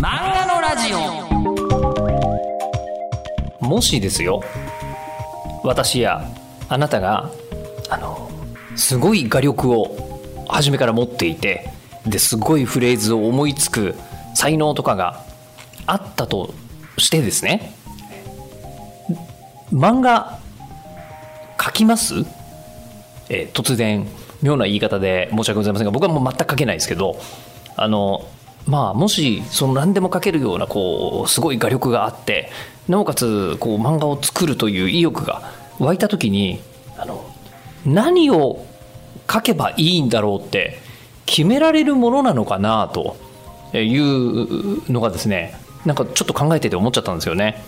漫画のラジオ。もしですよ私やあなたがあのすごい画力を初めから持っていてですごいフレーズを思いつく才能とかがあったとしてですね漫画描きます、え突然妙な言い方で申し訳ございませんが僕はもう全く描けないですけどあのまあもしその何でも描けるようなこうすごい画力があってなおかつこう漫画を作るという意欲が湧いた時にあの何を描けばいいんだろうって決められるものなのかなというのがですねなんかちょっと考えてて思っちゃったんですよね。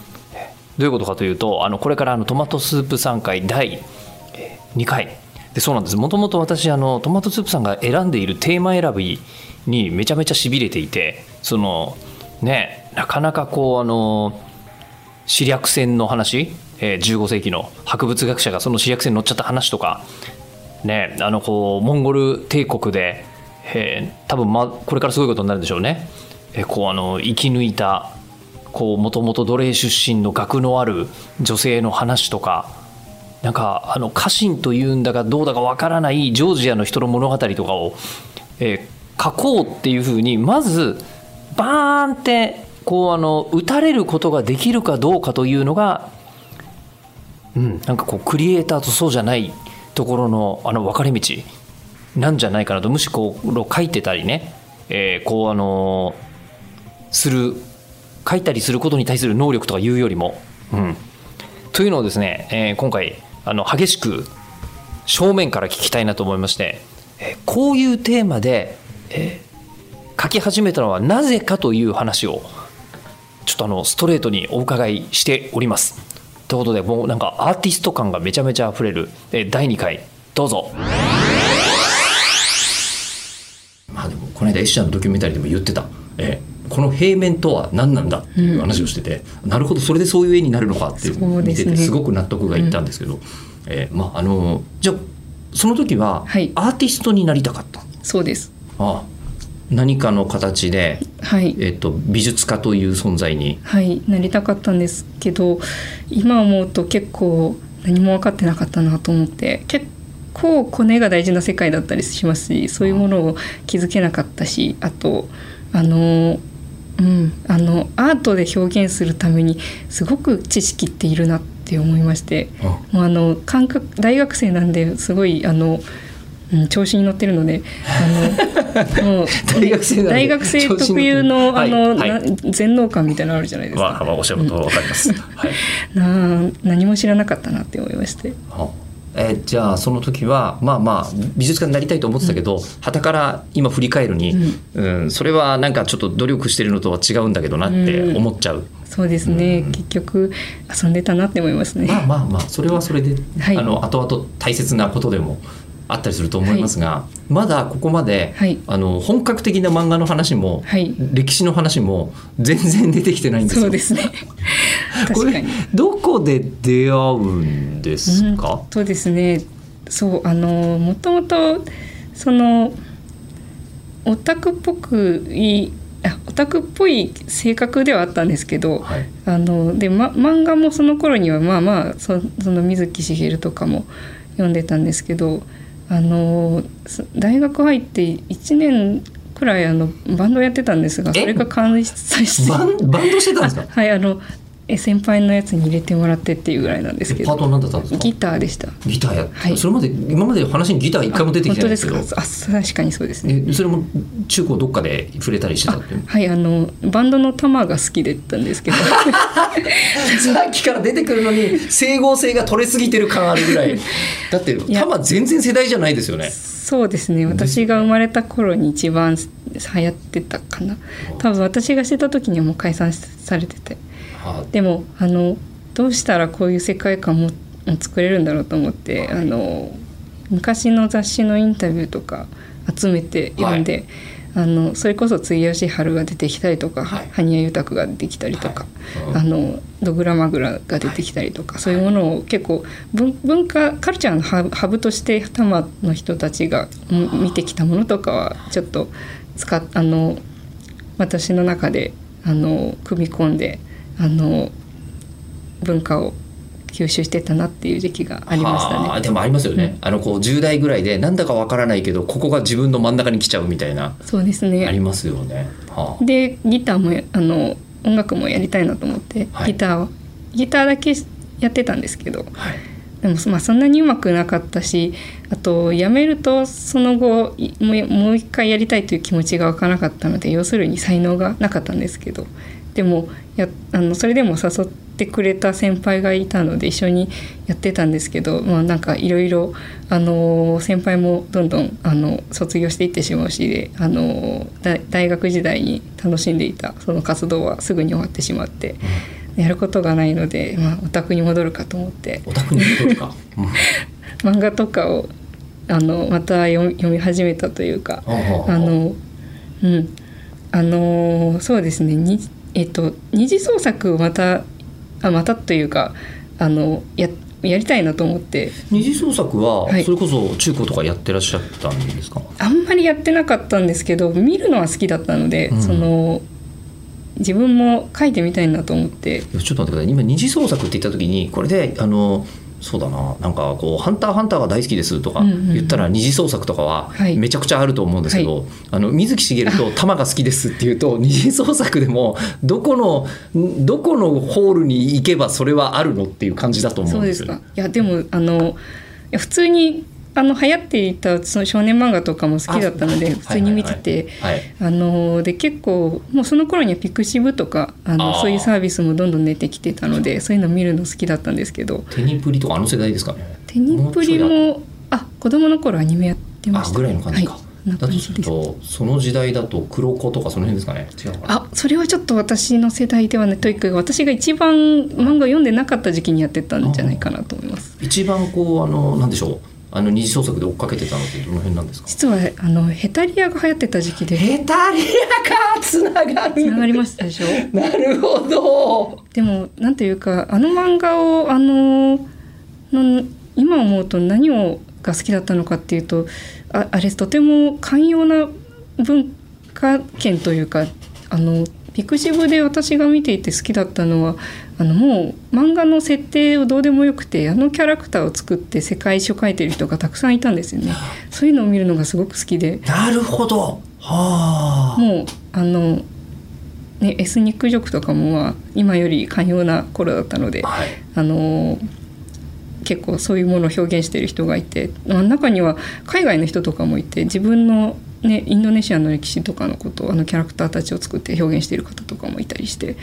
どういうことかというとあのこれからあのトマトスープ3回第2回でそうなんですもともと私あのトマトスープさんが選んでいるテーマ選びにめちゃめちゃしびれていてそのねなかなかこうあの視略線の話、えー15世紀の博物学者がその視略線に乗っちゃった話とかねあのこうモンゴル帝国で、えー多分まこれからすごいことになるんでしょうね。えーこうあの生き抜いたもともと奴隷出身の学のある女性の話とかなんかあの家臣というんだかどうだかわからないジョージアの人の物語とかを、えー書こうっていうふうにまずバーンってこうあの打たれることができるかどうかというのが、うん、なんかこうクリエイターとそうじゃないところのあの分かれ道なんじゃないかなとむしろこう書いてたりね、えーこうあのする書いたりすることに対する能力とかいうよりも、うん、というのをですね、えー今回あの激しく正面から聞きたいなと思いまして、えーこういうテーマで、えー書き始めたのはなぜかという話をちょっとあのストレートにお伺いしております。ということでもうなんかアーティスト感がめちゃめちゃ溢れる、えー第2回どうぞ。まあでもこの間エッシャーのドキュメンタリーでも言ってた、えーこの平面とは何なんだっていう話をしてて、なるほどそれでそういう絵になるのかってそう見ててすごく納得がいったんですけど、えーまああのじゃあその時ははい。アーティストになりたかった、そうですああ何かの形で、はい。えっと美術家という存在に。はいなりたかったんですけど今思うと結構何も分かってなかったなと思って結構コネが大事な世界だったりしますしそういうものを気づけなかったしあとあのうんあのアートで表現するためにすごく知識っているなって思いましてあ。もうあの感覚大学生なんですごいあの、うん、調子に乗ってるのであの も う大学生大学生特有のあの、はい全能感みたいなのあるじゃないですわか。あおっしゃることわかります。はい。なあ何も知らなかったなって思いまして。はあえーじゃあその時はまあまあ美術家になりたいと思ってたけど、傍から今振り返るに、うんそれはなんかちょっと努力してるのとは違うんだけどなって思っちゃう。そうですね、結局遊んでたなって思いますね。まあまあまあそれはそれで、はいあの後々大切なことでもあったりすると思いますが、まだここまで、はいあの本格的な漫画の話も、はい歴史の話も全然出てきてないんですよ。そうですね。これ。どこで出会うんですか、そうですね。そうあのもともとそのオタクっぽくいいあオタクっぽい性格ではあったんですけど、はいあので、ま、漫画もその頃にはまあまあそその水木しげるとかも読んでたんですけどあのそ大学入って1年くらいあのバンドやってたんですがそえれが完済して。バンドしてたんですか？あはいあのえ先輩のやつに入れてもらってっていうぐらいなんですけど。えパートは何だったんですか？ギターでした。ギターや、はい。それまで今まで話にギター一回も出てきてないんですけど。本当ですか？あ確かにそうですね。えそれも中高どっかで触れたりしてたってはいあのバンドの玉が好きでったんですけど。さっきから出てくるのに整合性が取れすぎてる感あるぐらい。だってや。タマ全然世代じゃないですよね。そうですね。私が生まれた頃に一番流行ってたかな。多分私がしてた時にはもう解散されてて。はでもあのどうしたらこういう世界観も作れるんだろうと思ってあの昔の雑誌のインタビューとか集めて読んで、あのそれこそ杉吉春が出てきたりとか、はい。羽生豊が出てきたりとか、はい。あのドグラマグラが出てきたりとか、そういうものを結構文文化カルチャーのハブハブとして多摩の人たちがうん見てきたものとかはちょっと使っあの私の中であの組み込んであの文化を吸収してたなっていう時期がありましたね。はあでもありますよね、あのこう10代ぐらいでなんだかわからないけどここが自分の真ん中に来ちゃうみたいな。そうですありねますよね。はあ。でギターもあの音楽もやりたいなと思って、はい。ギターを。ギターだけやってたんですけどはい。でも、まあ、そんなにうまくなかったしあと辞めるとその後いもうもう一回やりたいという気持ちが湧かなかったので要するに才能がなかったんですけどでもやあのそれでも誘ってくれた先輩がいたので一緒にやってたんですけど、まあ、なんかいろいろあの先輩もどんどんあの卒業していってしまうしであの大大学時代に楽しんでいたその活動はすぐに終わってしまって。やることがないので、まあ、オタクに戻るかと思って。オタクに戻るか。うん。漫画とかをあのまた読み読み始めたというかはあのうん。あのそうですね。にえっと二次創作をまたあまたというかあのややりたいなと思って。二次創作ははい。それこそ中高とかやってらっしゃったんですか？あんまりやってなかったんですけど見るのは好きだったので、うん。その自分も書いてみたいなと思って。ちょっと待ってください。今二次創作って言った時にこれであのそうだな。なんかこう「ハンターハンターが大好きです」とか言ったら二次創作とかははい。めちゃくちゃあると思うんですけど、あの水木しげると 「玉が好きです」っていうと二次創作でもどこのんどこのホールに行けばそれはあるのっていう感じだと思そううんですですよ。か。いやでもあのいや普通にあの流行っていたその少年漫画とかも好きだったのであ普通に見てて。で結構もうその頃にはピクシブとかあのそういうサービスもどんどん出てきてたのでそういうの見るの好きだったんですけど。テニプリとかあの世代ですかね。テニプリもあ子供の頃アニメやってました。あぐらいの感じか。だとす。るとその時代だと黒子とかその辺ですかね。違うかな。あそれはちょっと私の世代ではない。というか私が一番漫画を読んでなかった時期にやってたんじゃないかなと思います。一番こうあのなんでしょうあの二次創作で追っかけてたのってどの辺なんですか？実はあのヘタリアが流行ってた時期でヘタリアかつながつながりましたでしょ？なるほど。でもなんというかあの漫画をあのの今思うと何をが好きだったのかっていうとああれとても寛容な文化圏というかあのピクシブで私が見ていて好きだったのはあのもう漫画の設定をどうでもよくてあのキャラクターを作って世界史を描いてる人がたくさんいたんですよね。そういうのを見るのがすごく好きでなるほど。はあ。もうあの、ね、エスニック族とかもまあ今より寛容な頃だったので。はい。あの結構そういうものを表現している人がいてまあ中には海外の人とかもいて自分の、ね、インドネシアの歴史とかのことをあのキャラクターたちを作って表現している方とかもいたりして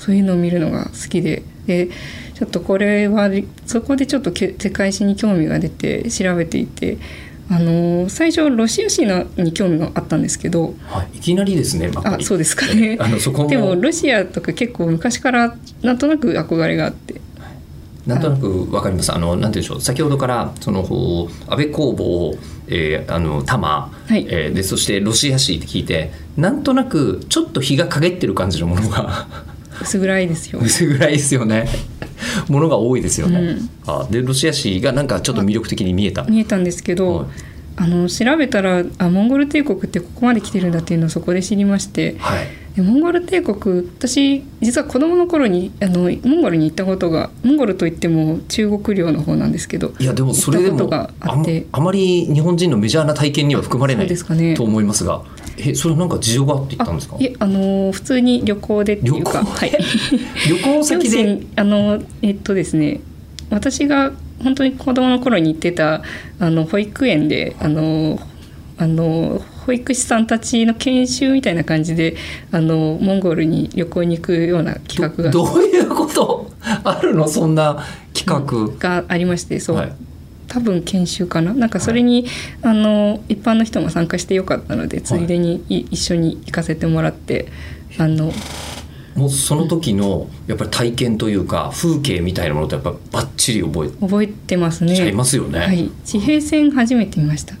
そういうのを見るのが好きででちょっとこれはそこでちょっとけ世界史に興味が出て調べていて。あの最初ロシア史のに興味があったんですけどはい。いきなりですね。あそうですかねあのそこもでもロシアとか結構昔からなんとなく憧れがあってなんとなくわかります。あのなんて言うんでしょう。先ほどからその安倍工房、えー、あの玉、はいえーでそしてロシア史って聞いて、なんとなくちょっと日が陰ってる感じのものが薄暗いですよ。薄暗いですよね。ものが多いですよね。うんあでロシア史がなんかちょっと魅力的に見えた。見えたんですけど、はいあの調べたらあモンゴル帝国ってここまで来てるんだっていうのをそこで知りましてはい。でモンゴル帝国私実は子供の頃にあのモンゴルに行ったことがモンゴルといっても中国領の方なんですけどいやでもそれでもああって。あまり日本人のメジャーな体験には含まれないですかねと思いますが、えそれはなんか事情があって言ったんですか？あいえあの普通に旅行でっていうか旅行？はい。旅行先で？あのえっとですね私が本当に子供の頃に行ってたあの保育園であのあの保育士さんたちの研修みたいな感じであのモンゴルに旅行に行くような企画が。ど どういうこと？あるの？そんな企画、がありましてそう、はい。多分研修かな？なんかそれに、あの一般の人も参加してよかったのでついでにい一緒に行かせてもらってあのもうその時のやっぱり体験というか風景みたいなものってやっぱバッチリ覚え覚えてますね。ちゃいますよね。はい、地平線初めて見ました。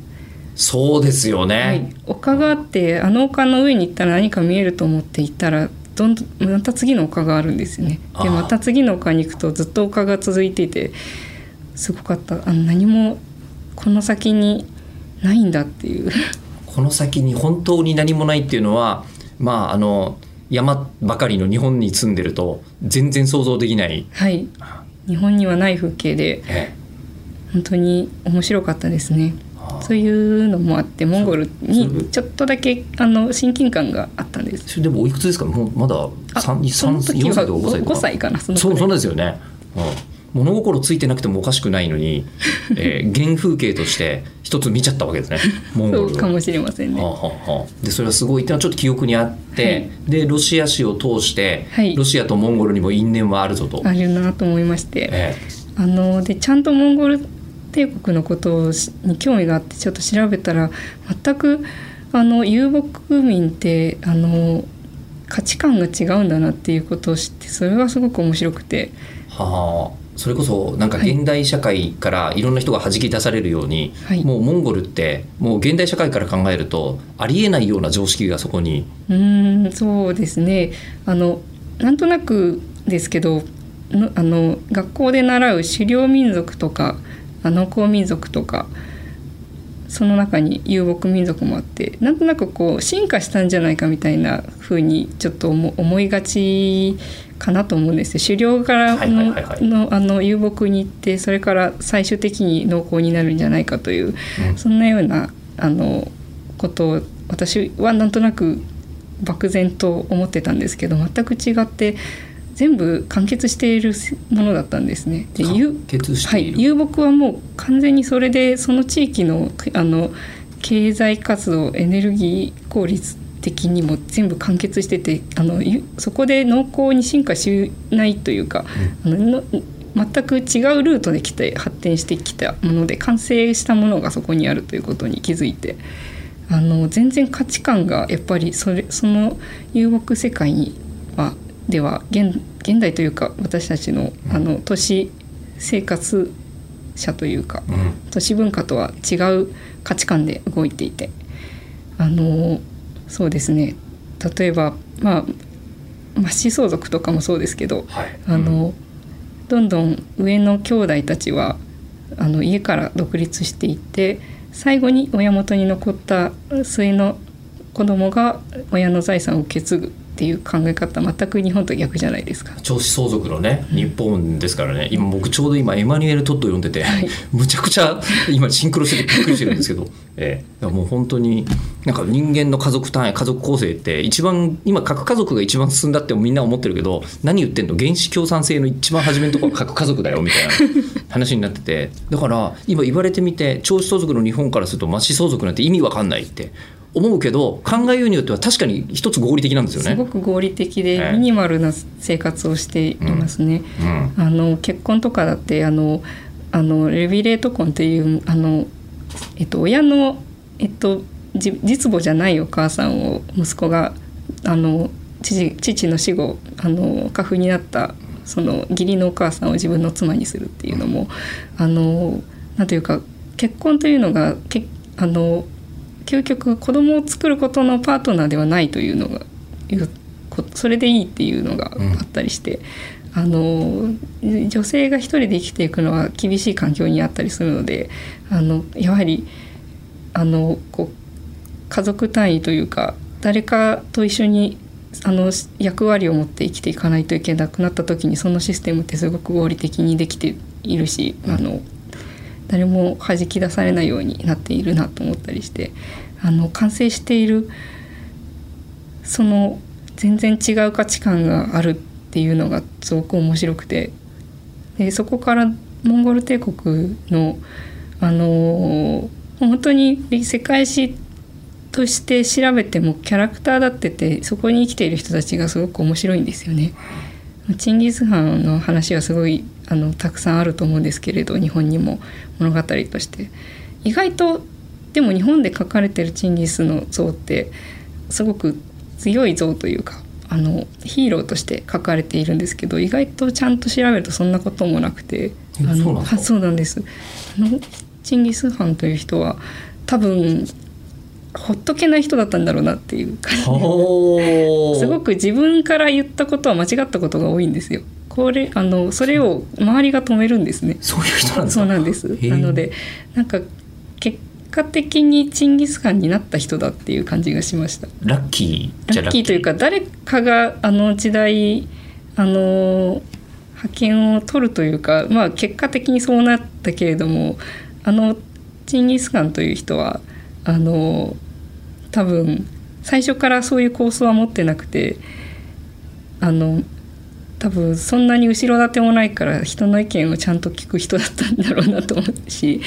そうですよね。はい、丘があってあの丘の上に行ったら何か見えると思って行ったらどんどんまた次の丘があるんですよね。でまた次の丘に行くとずっと丘が続いていてすごかった。あの何もこの先にないんだっていう。この先に本当に何もないっていうのはまああの山ばかりの日本に住んでると全然想像できない、はい。日本にはない風景でえ本当に面白かったですね。あそういうのもあってモンゴルにちょっとだけあの親近感があったんです。でもおいくつですか？もうまだあ三その三時は4歳とか5歳とか。5歳かなそのそうそうですよね、うん、物心ついてなくてもおかしくないのに、えー原風景として一つ見ちゃったわけですね。モンゴルを。そうかもしれませんね。はあはでそれはすごいっていうのはちょっと記憶にあって、でロシア史を通して、はい。ロシアとモンゴルにも因縁はあるぞと。あるなと思いまして。え。あのでちゃんとモンゴル帝国のことに興味があってちょっと調べたら全くあの遊牧民ってあの価値観が違うんだなっていうことを知ってそれがすごく面白くて。えはあ。それこそなんかはい。現代社会からいろんな人が弾き出されるように、はい。もうモンゴルってもう現代社会から考えるとありえないような常識がそこに。うーんそうですね。あのなんとなくですけどのあの学校で習う狩猟民族とかあ農耕民族とかその中に遊牧民族もあってなんとなくこう進化したんじゃないかみたいな風にちょっと思思いがちかなと思うんですよ。狩猟からの遊牧に行ってそれから最終的に農耕になるんじゃないかといううん。そんなようなあのことを私はなんとなく漠然と思ってたんですけど全く違って全部完結しているものだったんですね。で遊完結しはい、ている、遊牧はもう完全にそれでその地域のあの経済活動エネルギー効率的にも全部完結しててあのゆそこで農耕に進化しないというか、あのの全く違うルートで来て発展してきたもので完成したものがそこにあるということに気づいてあの全然価値観がやっぱりそれその遊牧世界にはでは現現代というか私たちのあの都市生活者というかうん。都市文化とは違う価値観で動いていてあのそうですね。例えばまあ末子相続とかもそうですけどはい。あの、どんどん上の兄弟たちはあの家から独立していって最後に親元に残った末の子供が親の財産を受け継ぐっていう考え方全く日本と逆じゃないですか。長子相続のね日本ですからね。今僕ちょうど今エマニュエル・トッド読んでて、はい。むちゃくちゃ今シンクロしててびっくりしてるんですけど、ええ、いやもう本当になんか人間の家族単位家族構成って一番今核家族が一番進んだってみんな思ってるけど何言ってんの？原始共産制の一番初めのところは核家族だよみたいな 話になってて。だから今言われてみて長子相続の日本からすると末子相続なんて意味わかんないって思うけど考えようによっては確かに一つ合理的なんですよね。すごく合理的ええでミニマルな生活をしていますね。うんあの結婚とかだってあのあのレビレート婚っていうあの、えっと、親の、えっと、じ実母じゃないお母さんを息子があの父父の死後あの家父になったその義理のお母さんを自分の妻にするっていうのもあのなんというか結婚というのがけあの究極子供を作ることのパートナーではないというのがそれでいいっていうのがあったりして、あの女性が一人で生きていくのは厳しい環境にあったりするのであのやはりあのこう家族単位というか誰かと一緒にあの役割を持って生きていかないといけなくなった時にそのシステムってすごく合理的にできているし、あの誰も弾き出されないようになっているなと思ったりしてあの完成しているその全然違う価値観があるっていうのがすごく面白くてでそこからモンゴル帝国のあの本当に世界史として調べてもキャラクターだっててそこに生きている人たちがすごく面白いんですよね。チンギス・ハンの話はすごいあのたくさんあると思うんですけれど日本にも物語として。意外とでも日本で描かれてるチンギスの像ってすごく強い像というかあのヒーローとして描かれているんですけど意外とちゃんと調べるとそんなこともなくてえあのそうなんですか？はそうなんです。あのチンギス・ハンという人は多分ほっとけない人だったんだろうなっていう感じすごく自分から言ったことは間違ったことが多いんですよ。これあのそれを周りが止めるんですね。そういう人なんですかそうなんです。なのでなんか結果的にチンギス・ハンになった人だっていう感じがしました。ラッキーじゃラッキーというか誰かがあの時代あの覇権を取るというか、まあ、結果的にそうなったけれどもあのチンギス・ハンという人はあの多分最初からそういう構想は持ってなくてあの多分そんなに後ろ盾もないから人の意見をちゃんと聞く人だったんだろうなと思うし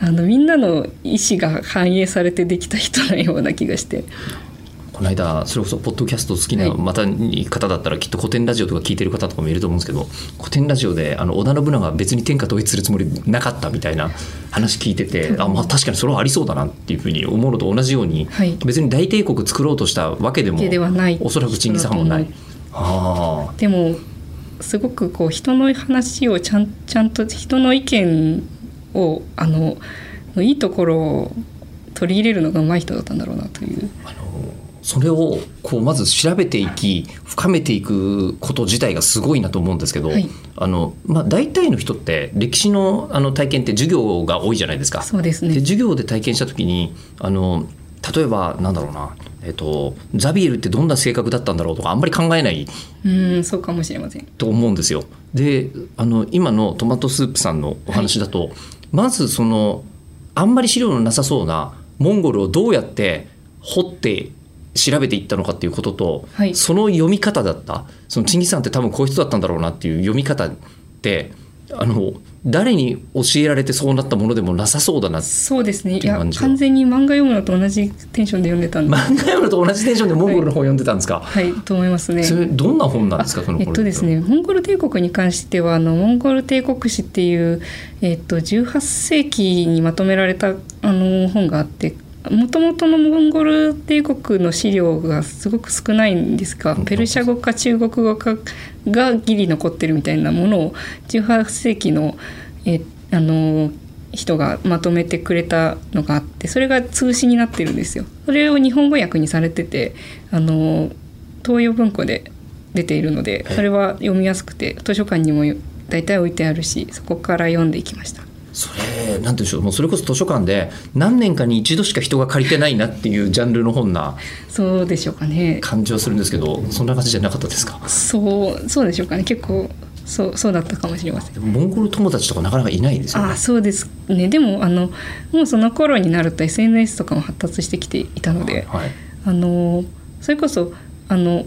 あのみんなの意思が反映されてできた人のような気がして。この間それこそポッドキャスト好きなはい。また方だったらきっと古典ラジオとか聞いてる方とかもいると思うんですけど古典ラジオであの織田信長は別に天下統一するつもりなかったみたいな話聞いててあ、まあ、確かにそれはありそうだなっていうふうに思うのと同じように、はい。別に大帝国作ろうとしたわけでもではない。おそらくチンギス・ハンもない。あでもすごくこう人の話をちゃんちゃんと人の意見をあのいいところを取り入れるのが上手い人だったんだろうなという。あのそれをこうまず調べていき深めていくこと自体がすごいなと思うんですけど、はいあのまあ、大体の人って歴史のあの体験って授業が多いじゃないですか。そうですねで授業で体験した時にあの例えばなんだろうな、えっと、ザビエルってどんな性格だったんだろうとかあんまり考えないうんそうかもしれません。と思うんですよ。であの今のトマトスープさんのお話だと、まずそのあんまり資料のなさそうなモンゴルをどうやって掘って調べていったのかっていうことと、はいその読み方だったそのチンギス・ハンって多分こういう人だったんだろうなっていう読み方ってあの誰に教えられてそうなったものでもなさそうだなそうですね。いや完全に漫画読むのと同じテンションで読んでた漫画読むのと同じテンションでモンゴルの本読んでたんですか、はい。と思いますね。それどんな本なんですかそのえっとですね、モンゴル帝国に関してはあのモンゴル帝国史っていう、えっと、18世紀にまとめられたあの本があってもともとのモンゴル帝国の資料がすごく少ないんですがうんペルシャ語か中国語かがギリ残ってるみたいなものを18世紀のえあの人がまとめてくれたのがあってそれが通詞になってるんですよ。それを日本語訳にされててあの東洋文庫で出ているのではいそれは読みやすくて図書館にも大体置いてあるしそこから読んでいきました。それなんて言うんでしょう。もうそれこそ図書館で何年かに一度しか人が借りてないなっていうジャンルの本なそうでしょうかね。感じはするんですけどそんな感じじゃなかったですか？そうそうでしょうかね。結構そうそうだったかもしれません。モンゴル友達とかなかなかいないですよね。あそうですね。でもあのもうその頃になると SNS とかも発達してきていたので、はい、あのそれこそあの、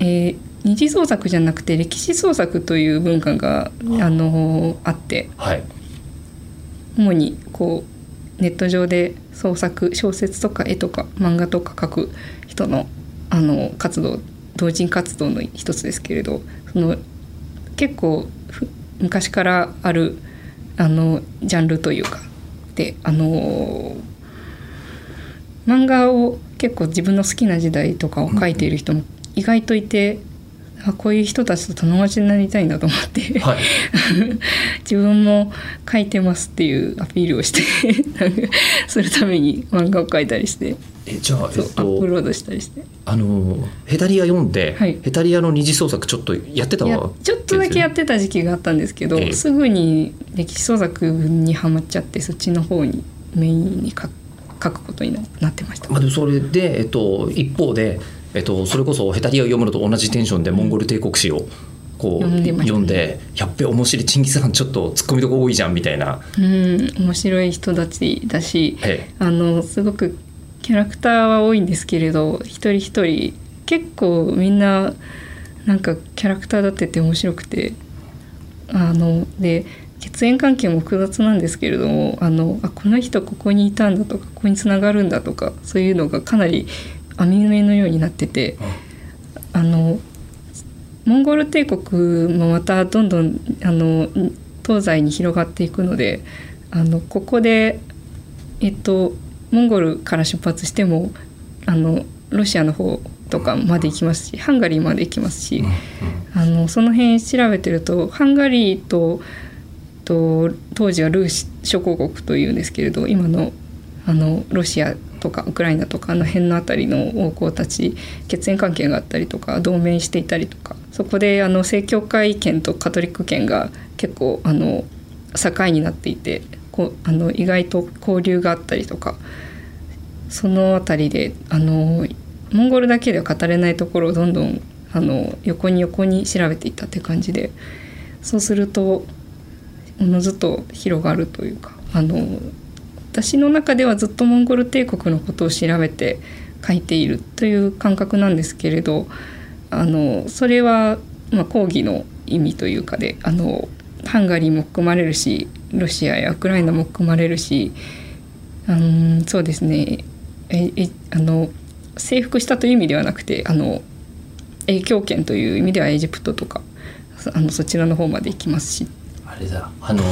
えー二次創作じゃなくて歴史創作という文化があのあってはい、主にこうネット上で創作小説とか絵とか漫画とか描く人のあの活動同人活動の一つですけれどその結構昔からあるあのジャンルというかであの漫画を結構自分の好きな時代とかを描いている人も意外といて、あこういう人たちと友達になりたいんだと思って、はい、自分も書いてますっていうアピールをして するために漫画を描いたりして。えじゃあ、えっと、アップロードしたりして。あのヘタリア読んで、はい。ヘタリアの二次創作ちょっとやってたわちょっとだけやってた時期があったんですけど、ええ。すぐに歴史創作にはまっちゃってそっちの方にメインに書書くことにななってました。まあ、でもそれで、えっと、一方で、えっと、それこそヘタリアを読むのと同じテンションでモンゴル帝国史をこう読んでやっべ面白いチンギス・ハンちょっとツッコミどこ多いじゃんみたいな、うん面白い人たちだしえあのすごくキャラクターは多いんですけれど一人一人結構みんななんかキャラクター立ってて面白くてあので血縁関係も複雑なんですけれどもあのあこの人ここにいたんだとかここにつながるんだとかそういうのがかなり網目のようになっててあのモンゴル帝国もまたどんどんあの東西に広がっていくのであのここでえっとモンゴルから出発してもあのロシアの方とかまで行きますしハンガリーまで行きますし、あのその辺調べてるとハンガリーとと当時はルーシ諸公国というんですけれど今のあのロシアとかウクライナとかあの辺の辺りの王侯たち血縁関係があったりとか同盟していたりとかそこであの正教会圏とカトリック圏が結構あの境になっていてこあの意外と交流があったりとかその辺りであのモンゴルだけでは語れないところをどんどんあの横に横に調べていったって感じでそうするとおのずと広がるというかあの私の中ではずっとモンゴル帝国のことを調べて書いているという感覚なんですけれどあのそれは、まあ、講義の意味というかであのハンガリーも含まれるしロシアやウクライナも含まれるしあのそうですね。ええあの征服したという意味ではなくてあの影響圏という意味ではエジプトとかあのそちらの方まで行きますし。あれだ。あの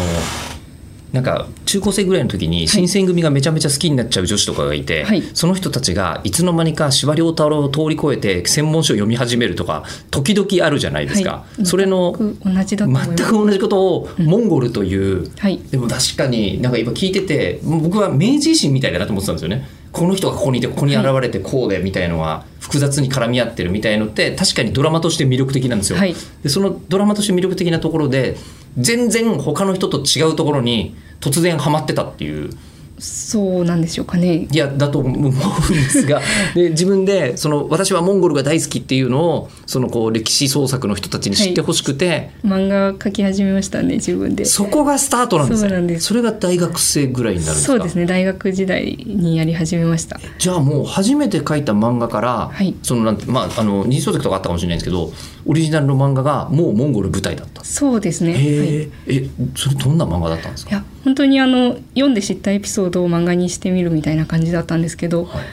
なんか中高生ぐらいの時に新選組がめちゃめちゃ好きになっちゃう女子とかがいて、はい。その人たちがいつの間にか司馬遼太郎を通り越えて専門書を読み始めるとか時々あるじゃないですか、はい。それの全く同じことをモンゴルという、はい。でも確かになんか今聞いてて僕は明治維新みたいだなと思ってたんですよね。この人がここにいてここに現れてこうでみたいのが複雑に絡み合ってるみたいのって確かにドラマとして魅力的なんですよ、はいでそのドラマとして魅力的なところで全然他の人と違うところに突然ハマってたっていうそうなんでしょうかねいやだと思うんですが。で自分でその私はモンゴルが大好きっていうのをそのこう歴史創作の人たちに知ってほしくて、漫画描き始めましたね自分で。そこがスタートなんですね。そうなんです。それが大学生ぐらいになるんですか？そうですね大学時代にやり始めました。じゃあもう初めて書いた漫画から、はい。そのなんてまああの二次創作とかあったかもしれないんですけどオリジナルの漫画がもうモンゴル舞台だった。そうですね、はい、いへえ、えそれどんな漫画だったんですか？や本当にあの読んで知ったエピソードを漫画にしてみるみたいな感じだったんですけど、はい。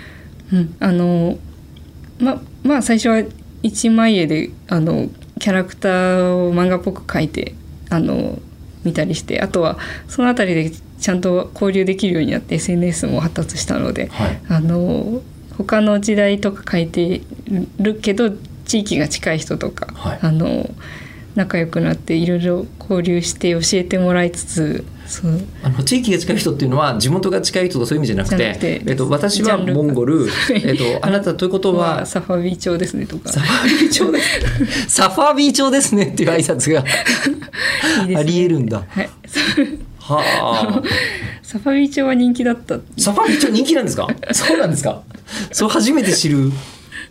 うん、あのままあ最初は一枚絵であのキャラクターを漫画っぽく描いてあの見たりしてあとはそのあたりでちゃんと交流できるようになって SNS も発達したので、はい。あの他の時代とか書いてるけど地域が近い人とか、はい。あの仲良くなっていろいろ交流して教えてもらいつつそうあの地域が近い人っていうのは地元が近い人とかそういう意味じゃなくてえっと、私はモンゴル、えっと、あなたということはまあサファビ町ですねとかサファビー町ですサファビー町ですねっていう挨拶がねありえるんだ。はい、はあ。サファビ町は人気だったサファビー町人気なんですか？そうなんですか？そう初めて知る、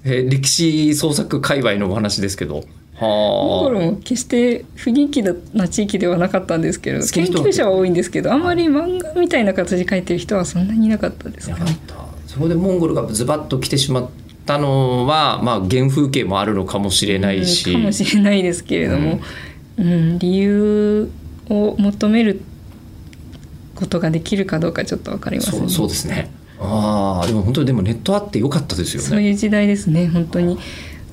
えー歴史創作界隈のお話ですけど。モンゴルはも決して不人気な地域ではなかったんですけど研究者は多いんですけどあんまり漫画みたいな形で描いてる人はそんなにいなかったですね。そこでモンゴルがズバッと来てしまったのは、まあ原風景もあるのかもしれないし。うんかもしれないですけれども、うん理由を求めることができるかどうかちょっと分かりませんそうそうですね。ああ、でも本当にでもネットあってよかったですよね。そういう時代ですね本当に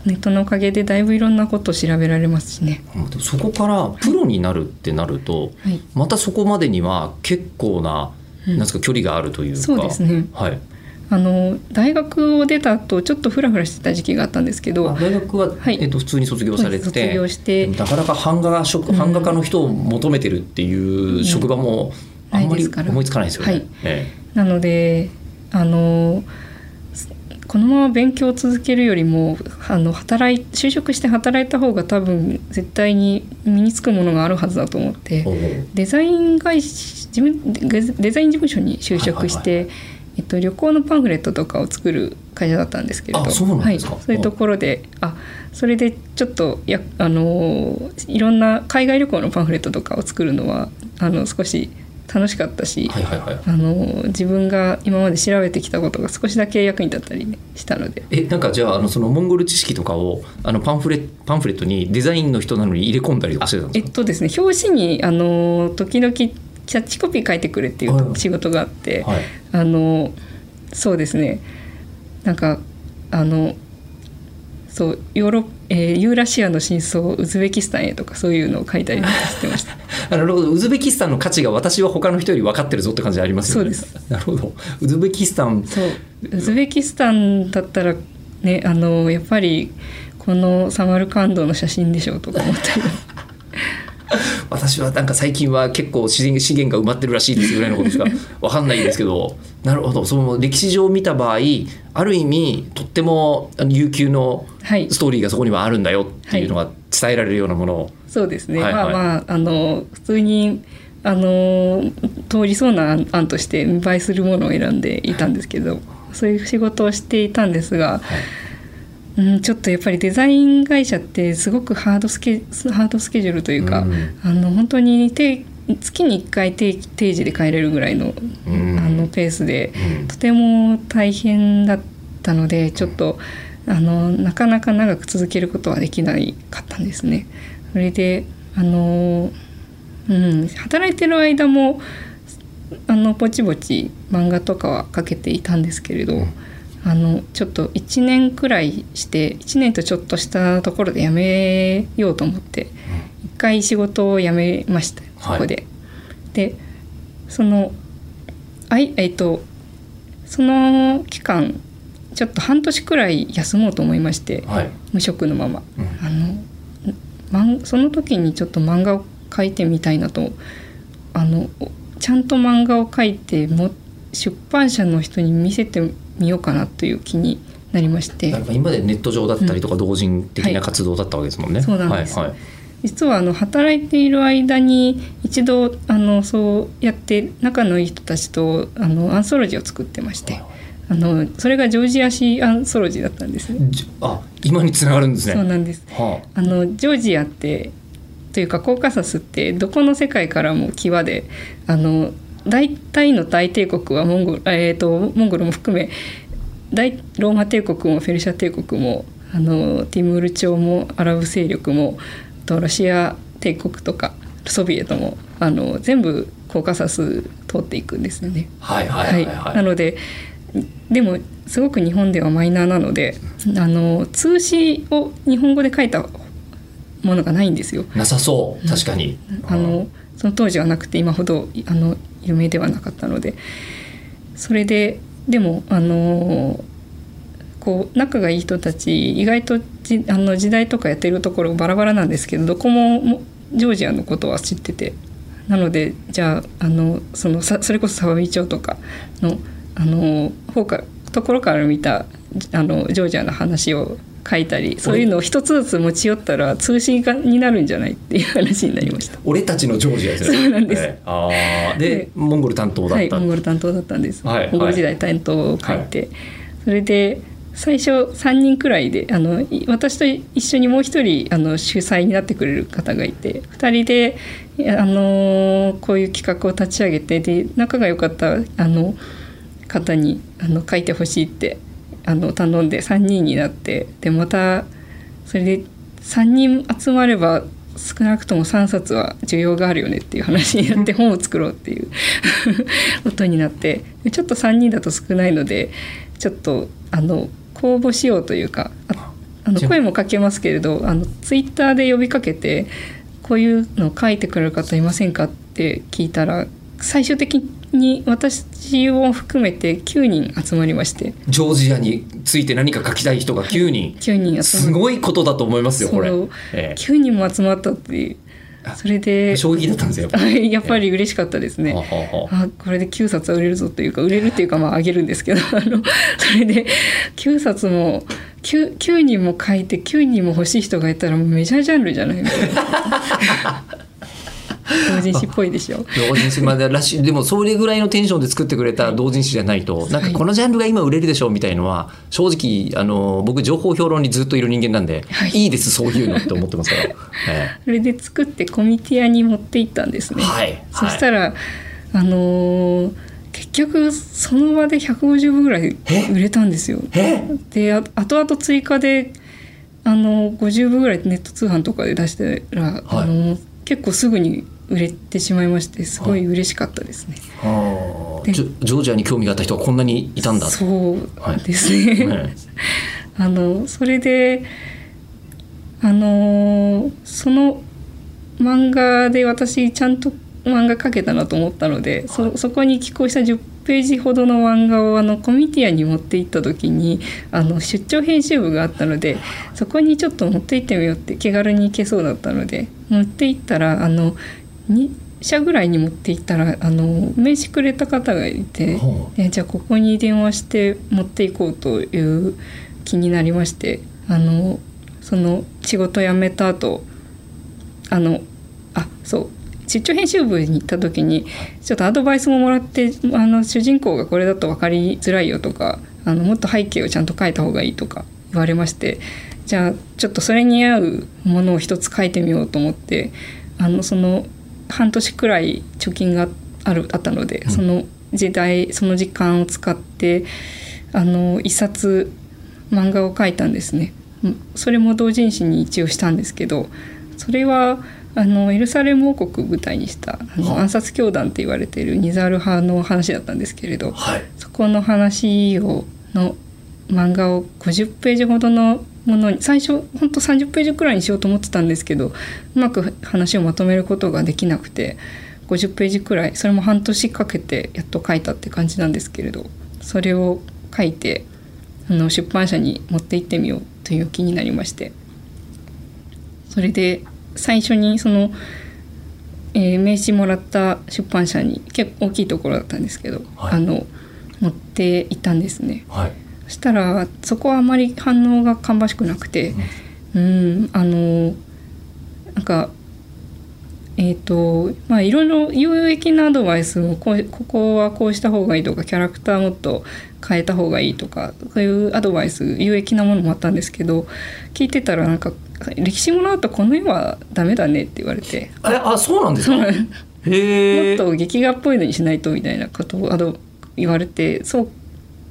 ネットのおかげでだいぶいろんなことを調べられますしね。そこからプロになるってなると、はい。またそこまでには結構な、うん。なんですか距離があるというか。そうですね。はい。あの大学を出た後ちょっとフラフラしてた時期があったんですけどあ大学は、はい。えっと普通に卒業されて卒業して。なかなか版画が職版画家の人を求めてるっていう職場もあんまり思いつかないですよね。はい。え。なのであのこのまま勉強を続けるよりもあの働い就職して働いた方が多分絶対に身につくものがあるはずだと思ってデザイン会社自分デデザイン事務所に就職しはいて、えっと、旅行のパンフレットとかを作る会社だったんですけれどあそうはい、そういうところであそれでちょっとやあのいろんな海外旅行のパンフレットとかを作るのはあの少し楽しかったし、はいはいはい。あの自分が今まで調べてきたことが少しだけ役に立ったり、ね、したので。えなんかじゃああのそのモンゴル知識とかをあのパンフレパンフレットにデザインの人なのに入れ込んだりとかしてたんですか？えっとですね表紙にあの時々キャッチコピー書いてくれっていはいう仕事があって、はい。あのそうですね。なんかあのそうヨーロッえーユーラシアの真相ウズベキスタンへとかそういうのを書いたりしてました。あ なるほど。ウズベキスタンの価値が私は他の人より分かってるぞって感じありますよね。そうなるほど。ウズベキスタン。そう。ウズベキスタンだったらねあのやっぱりこのサマルカンドの写真でしょうとか思ったり 私はなんか最近は結構資源資源が埋まってるらしいですぐらいのことしか分かんないんですけど。なるほど。その歴史上見た場合ある意味とっても悠久のはい。ストーリーがそこにはあるんだよっていうのが伝えられるようなもの。を、そうですね、はいはい。まあまああの普通にあの通りそうな案案として見栄えするものを選んでいたんですけど、そういう仕事をしていたんですが、うん、ちょっとやっぱりデザイン会社ってすごくハードスケハードスケジュールというか、うん。あの本当に定月に1回定定時で帰れるぐらいの,、うん。あのペースでうん。とても大変だったのでちょっとあのなかなか長く続けることはできないかったんですね。それであの、うん、働いてる間もあのぼちぼち漫画とかは描けていたんですけれど、あのちょっと1年くらいして1年とちょっとしたところで辞めようと思って一回仕事を辞めましたそこで。でそのあいえっとその期間ちょっと半年くらい休もうと思いましてはい無職のまま。うんあのその時にちょっと漫画を描いてみたいなとあのおちゃんと漫画を描いても出版社の人に見せてみようかなという気になりまして。今までネット上だったりとか同人的はない活動だったわけですもんね。そうなんです。はいはい。実はあの働いている間に一度あのそうやって仲のいい人たちとあのアンソロジーを作ってまして。あのそれがジョージアシーアンソロジーだったんですね。じあ今につながるんですね。そうなんです。はあのジョージアってというかコーカサスってどこの世界からも際であの大体の大帝国はモンゴル、えー、とモンゴルも含め大ローマ帝国もフェルシャ帝国もあのティムール朝もアラブ勢力もあとロシア帝国とかソビエトもあの全部コーカサス通っていくんですよね。あはいはいはいはい。なのででもすごく日本ではマイナーなのであの通詞を日本語で書いたものがないんですよ。なさそう確かに。あのその当時はなくて今ほどあの有名ではなかったのでそれででもあのこう仲がいい人たち意外とじあの時代とかやってるところバラバラなんですけどどこもジョージアのことは知っててなのでじゃああのそのさそれこそ沢井町とかのあの方からところから見たあのジョージアの話を書いたりそういうのを一つずつ持ち寄ったら通信がになるんじゃないっていう話になりました。俺たちのジョージアですね。そうなんですええああででモンゴル担当だはい、った。モンゴル担当だったんです。はいモンゴル時代担当を書いて、それで最初3人くらいであのい私と一緒にもう一人あの主催になってくれる方がいて2人であのこういう企画を立ち上げてで仲が良かったあの方にあの書いてほしいってあの頼んで3人になってでまたそれで3人集まれば少なくとも3冊は需要があるよねっていう話になって本を作ろうっていう ことになってでちょっと3人だと少ないのでちょっとあの公募しようというかああの声もかけますけれどあのツイッターで呼びかけてこういうの書いてくれる方いませんかって聞いたら最終的に私を含めて9人集まりましてジョージアについて何か書きたい人が9人。9人すごいことだと思いますよこれ。ええ9人も集まったっていうそれで衝撃だったんですよ。やっぱはいやっぱり嬉しかったですね。はあはあはああこれで9冊は売れるぞというか売れるっていうかまああげるんですけど あのそれで9冊も 9, 9人も書いて9人も欲しい人がいたらもうメジャージャンルじゃないみたいな同人誌っぽいでしょ。同人誌までらしい。でもそれぐらいのテンションで作ってくれた同人誌じゃないと、なんかこのジャンルが今売れるでしょうみたいのは正直あの僕情報評論にずっといる人間なんで、はい。い、いですそういうのって思ってますから、えそれで作ってコミティアに持って行ったんですね。えはい。そしたら、あのー結局その場で150部ぐらい売れたんですよ。え？であ後々追加であの50部ぐらいネット通販とかで出したら、あの結構すぐに売れてしまいましてすごい嬉しかったですね。はあでジョージアに興味があった人がこんなにいたんだ。そうですね。ね。あのそれであのその漫画で私ちゃんと漫画描けたなと思ったので、そそこに寄稿した10ページほどの漫画をあのコミティアに持って行った時にあの出張編集部があったのでそこにちょっと持って行ってみようって気軽に行けそうだったので持って行ったらあの2社ぐらいに持って行ったらあの名刺くれた方がいて。ほでじゃあここに電話して持っていこうという気になりましてあのその仕事辞めた後あのあそう出張編集部に行った時にちょっとアドバイスももらってあの主人公がこれだと分かりづらいよとかあのもっと背景をちゃんと書いた方がいいとか言われましてじゃあちょっとそれに合うものを一つ書いてみようと思ってあのその半年くらい貯金があるあったので、その時代その時間を使ってあの一冊漫画を描いたんですね。それも同人誌に一応したんですけどそれはあのエルサレム王国を舞台にしたあの暗殺教団って言われているニザール派の話だったんですけれど、はい、そこの話をの漫画を50ページほどのものに最初ほんと30ページくらいにしようと思ってたんですけどうまく話をまとめることができなくて50ページくらいそれも半年かけてやっと書いたって感じなんですけれどそれを書いてあの出版社に持って行ってみようという気になりましてそれで最初にその、えー、名刺もらった出版社に結構大きいところだったんですけど、はい、あの持って行ったんですね。はい、そしたらそこはあまり反応が芳しくなくて、うん、うんあのなんかえーとまあ、いろいろ有益なアドバイスもこうここはこうした方がいいとかキャラクターもっと変えた方がいいとかそういうアドバイス有益なものもあったんですけど聞いてたらなんか歴史ものだとこの絵はダメだねって言われて。あそうなんですか？へもっと劇画っぽいのにしないとみたいなことをあの言われてそう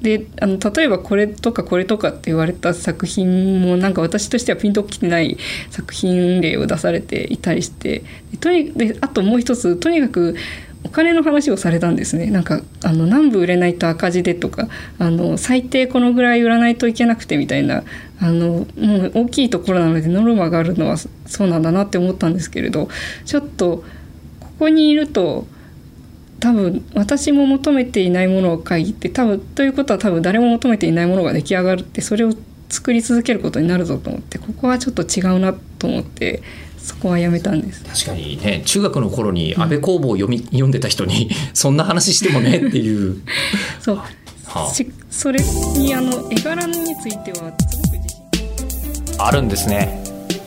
であの例えばこれとかこれとかって言われた作品もなんか私としてはピンときてない作品例を出されていたりしてとにであともう一つとにかくお金の話をされたんですね。なんかあの何部売れないと赤字でとかあの最低このぐらい売らないといけなくてみたいなあのもう大きいところなのでノルマがあるのはそうなんだなって思ったんですけれどちょっとここにいると多分私も求めていないものを書いて多分ということは多分誰も求めていないものが出来上がるってそれを作り続けることになるぞと思ってここはちょっと違うなと思ってそこはやめたんです。確かに。ね中学の頃に安倍公房を読み、うん、読んでた人に そんな話してもねっていう。そう、はあ、それにあの絵柄についてはすごく自信。あるんですね。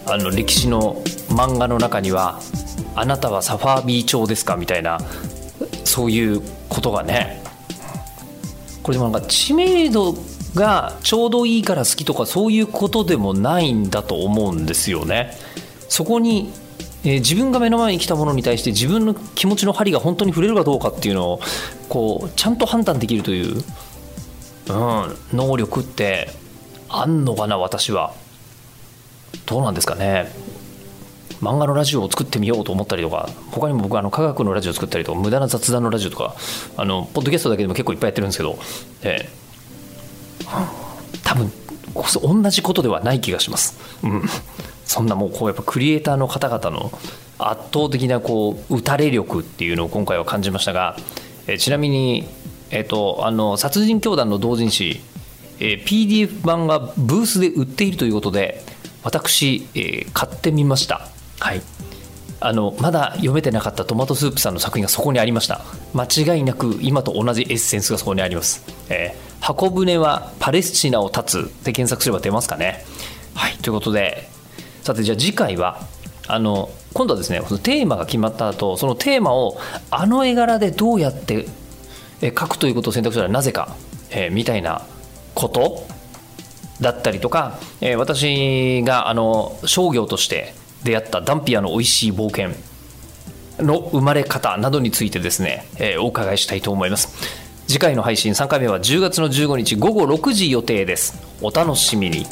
あの歴史の漫画の中には「あなたはサファービー朝ですか?」みたいなそういうことがね。これでもなんか知名度がちょうどいいから好きとかそういうことでもないんだと思うんですよね。そこに、えー、自分が目の前に来たものに対して自分の気持ちの針が本当に触れるかどうかっていうのをこうちゃんと判断できるという、うん、能力ってあんのかな私は。どうなんですかね。漫画のラジオを作ってみようと思ったりとか他にも僕あの科学のラジオを作ったりとか無駄な雑談のラジオとかあのポッドキャストだけでも結構いっぱいやってるんですけど、えー、多分同じことではない気がします。うんそんなもうこうやっぱクリエイターの方々の圧倒的なこう打たれ力っていうのを今回は感じましたが、えちなみに、えーと、あの殺人教団の同人誌、えー、PDF 版がブースで売っているということで私、えー、買ってみました。はい。あのまだ読めてなかったトマトスープさんの作品がそこにありました。間違いなく今と同じエッセンスがそこにあります、えー、箱舟はパレスチナを立つで検索すれば出ますかね。はい。ということでさてじゃあ次回はあの今度はですねそのテーマが決まった後そのテーマをあの絵柄でどうやって描くということを選択したらなぜか、えー、みたいなことだったりとか、えー、私があの商業として出会ったダンピアの美味しい冒険の生まれ方などについてですね、えー、お伺いしたいと思います。次回の配信3回目は10月の15日午後6時予定です。お楽しみに。